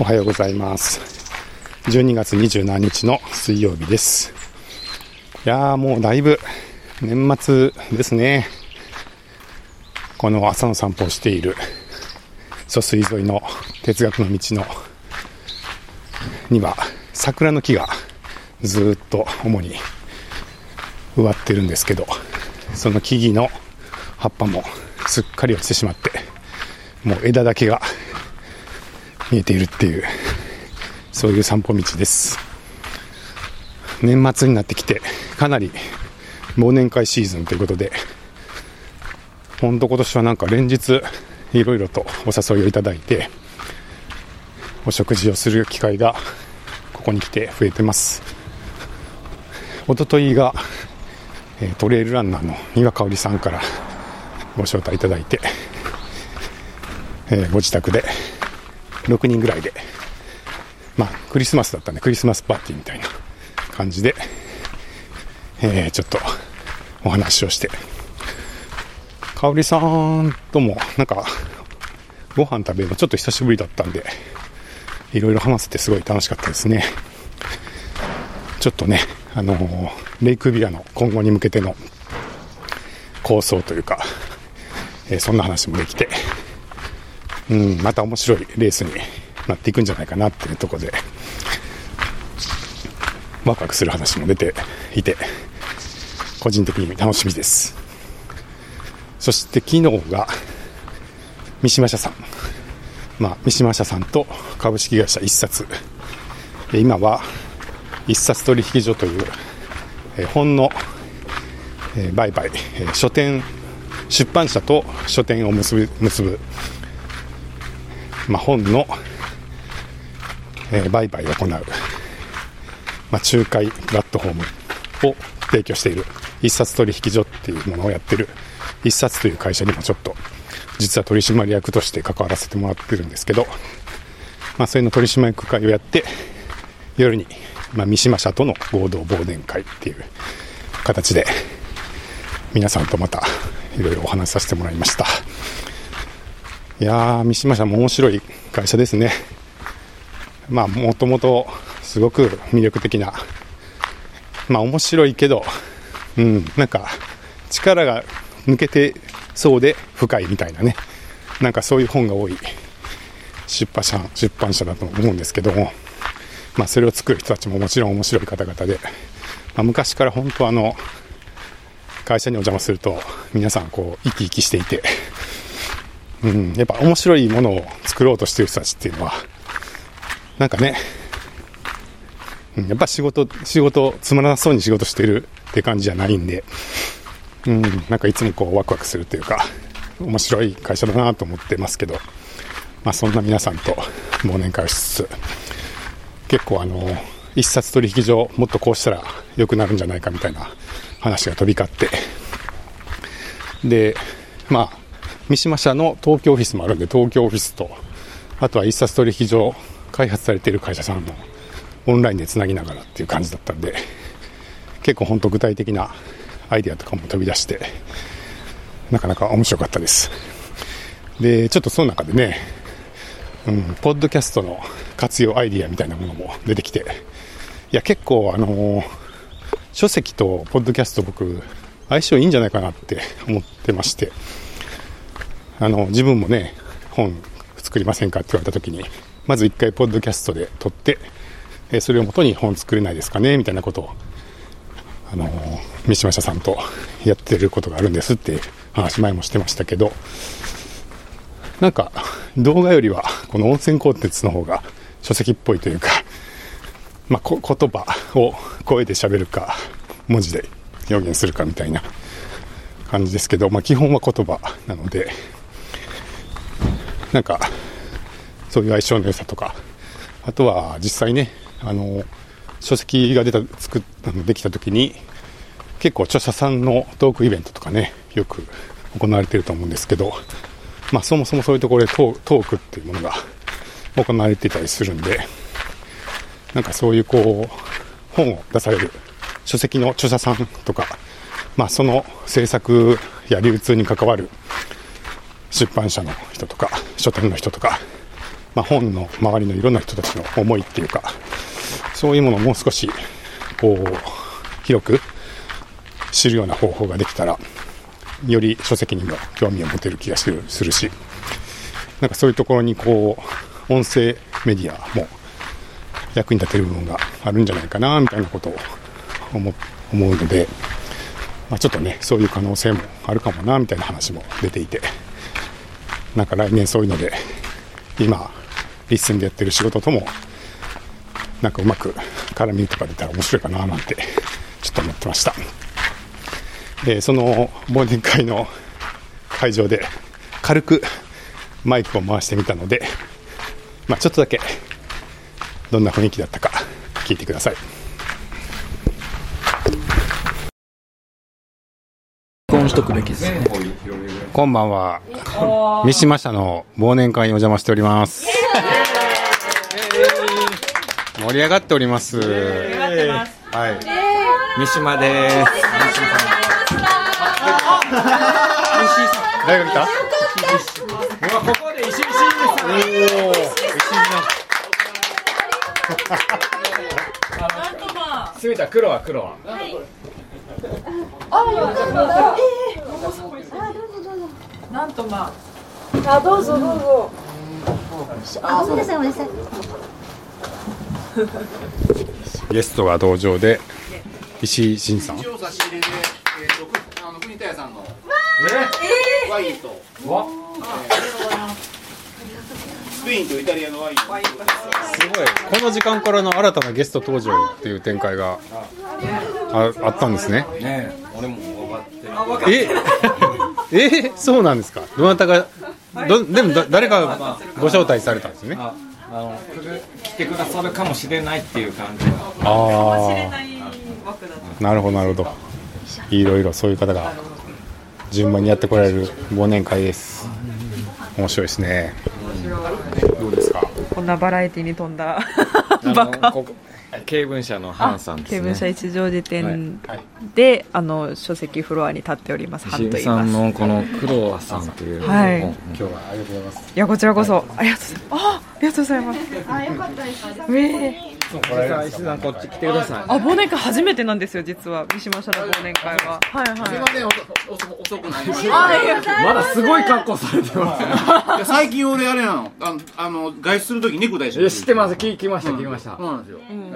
おはようございます。12月27日の水曜日です。いやーもうだいぶ年末ですね。この朝の散歩をしている疎水沿いの哲学の道のには桜の木がずっと主に植わってるんですけど、その木々の葉っぱもすっかり落ちてしまって、もう枝だけが見えているっていう、そういう散歩道です。年末になってきて、かなり忘年会シーズンということで、ほんと今年はなんか連日いろいろとお誘いをいただいて、お食事をする機会がここに来て増えてます。おとといが、トレイルランナーの三輪香織さんからご招待いただいて、えーご自宅で6人ぐらいで、まあ、クリスマスだったんで、クリスマスパーティーみたいな感じで、えーちょっとお話をして、香織さんとも、なんか、ご飯食べるのちょっと久しぶりだったんで、いろいろ話せてすごい楽しかったですね。ちょっとね、あのーレイクビラの今後に向けての構想というか、えーそんな話もできて、うん、また面白いレースになっていくんじゃないかなっていうところで、ワクワクする話も出ていて、個人的に楽しみです。そして昨日が、三島社さん。まあ、三島社さんと株式会社一冊。今は、一冊取引所という、え本の、え売買、え書店、出版社と書店を結ぶ、結ぶ、まあ、本の、えー売買を行う、まあ、仲介プラットフォームを提供している。一冊取引所っていうものをやってる。一冊という会社にもちょっと実は取締役として関わらせてもらってるんですけど、まあ、それの取締役会をやって夜に、まあ、三島社との合同忘年会っていう形で皆さんとまたいろいろお話しさせてもらいました。いやー三島社も面白い会社ですね。まあもともとすごく魅力的なまあ面白いけどうんなんか力が抜けてそうで深いみたいなね。なんかそういう本が多い出版社出版社だと思うんですけども。まあそれを作る人たちももちろん面白い方々で、まあ、昔から本当あの会社にお邪魔すると皆さんこう生き生きしていてうん、やっぱ面白いものを作ろうとしてる人たちっていうのは、なんかね、うん。やっぱ仕事、仕事、つまらなそうに仕事してるって感じじゃないんで、うん、なんかいつもこうワクワクするというか、面白い会社だなと思ってますけど、まあそんな皆さんと忘年会をしつつ、結構あの、一冊取引所もっとこうしたら良くなるんじゃないかみたいな話が飛び交って、で、まあ、三島社の東京オフィスもあるんで、東京オフィスと、あとは一冊取引所、開発されている会社さんのオンラインでつなぎながらっていう感じだったんで、結構本当具体的なアイデアとかも飛び出して、なかなか面白かったです。で、ちょっとその中でね、うん、ポッドキャストの活用アイディアみたいなものも出てきて、いや、結構あのー書籍とポッドキャスト僕、相性いいんじゃないかなって思ってまして、あの、自分もね、本作りませんかって言われた時に、まず一回ポッドキャストで撮って、えそれをもとに本作れないですかねみたいなことを、あの三島社さんとやってることがあるんですって話前もしてましたけど、なんか、動画よりは、この温泉コンテンツの方が書籍っぽいというか、まあ、こ言葉を声で喋るか、文字で表現するかみたいな感じですけど、まあ、基本は言葉なので、なんか、そういう相性の良さとか、あとは実際ね、あの、書籍が出た、作っあのできた時に、結構著者さんのトークイベントとかね、よく行われてると思うんですけど、まあそもそもそういうところでトートークっていうものが行われていたりするんで、なんかそういうこう、本を出される書籍の著者さんとか、まあその制作や流通に関わる出版社の人とか、書店の人とか、まあ、本の周りのいろんな人たちの思いっていうか、そういうものをもう少し、こう、広く知るような方法ができたら、より書籍にも興味を持てる気がするするし、なんかそういうところにこう、音声メディアも役に立てる部分があるんじゃないかな、みたいなことを思思うので、まあ、ちょっとね、そういう可能性もあるかもな、みたいな話も出ていて、なんか来年そういうので、今、 LISTEN でやってる仕事とも、なんかうまく絡みとか出たら面白いかな、なんて、ちょっと思ってました。で、その忘年会の会場で、軽くマイクを回してみたので、まあ、ちょっとだけ、どんな雰囲気だったか、聞いてください。しとくべきですね。こんばんは。三島社の忘年会にお邪魔しております。盛り上がっております。はい。三島です。誰が来たここで石井真です。おお。すみた黒は黒は。なんとまあ、どうぞどうぞ。あ、ごめんなさい、ごめんなさい。ゲストが登場で、石井慎さん。一応差し入れで、えー、あの国田屋さんのワインと、わ、スペインとイタリアのワインをすごい。この時間からの新たなゲスト登場っていう展開がああったんですね。ねえ、俺も分かってる。ええそうなんですか？どなたがどでもだ誰かがご招待されたんですね。ああ、あの来てくださるかもしれないっていう感じ。あ知れない枠だとなるほどなるほど。いろいろそういう方が順番にやってこられる忘年会です。面白いですね。どうですか？こんなバラエティに富んだ。あバカ。のここ経文社のハンさんですね。経文社一条辞典はいで、あの書籍フロアに立っておりますハンと言います。んのこの黒羽さんという。はい。本。今日はありがとうございます。いやこちらこそ。ありがとうございます。あありがとうございます。あ、よかったです。ええ石井さんこっち来てください。あ忘年会初めてなんですよ実は。三島社の忘年会は。はいすい。はません遅遅くない。ですまだすごい格好されてます。最近俺あれなのあのあの外出するときネクタイしていや知ってます。聞きました聞きました。そうなんですよ。い、うん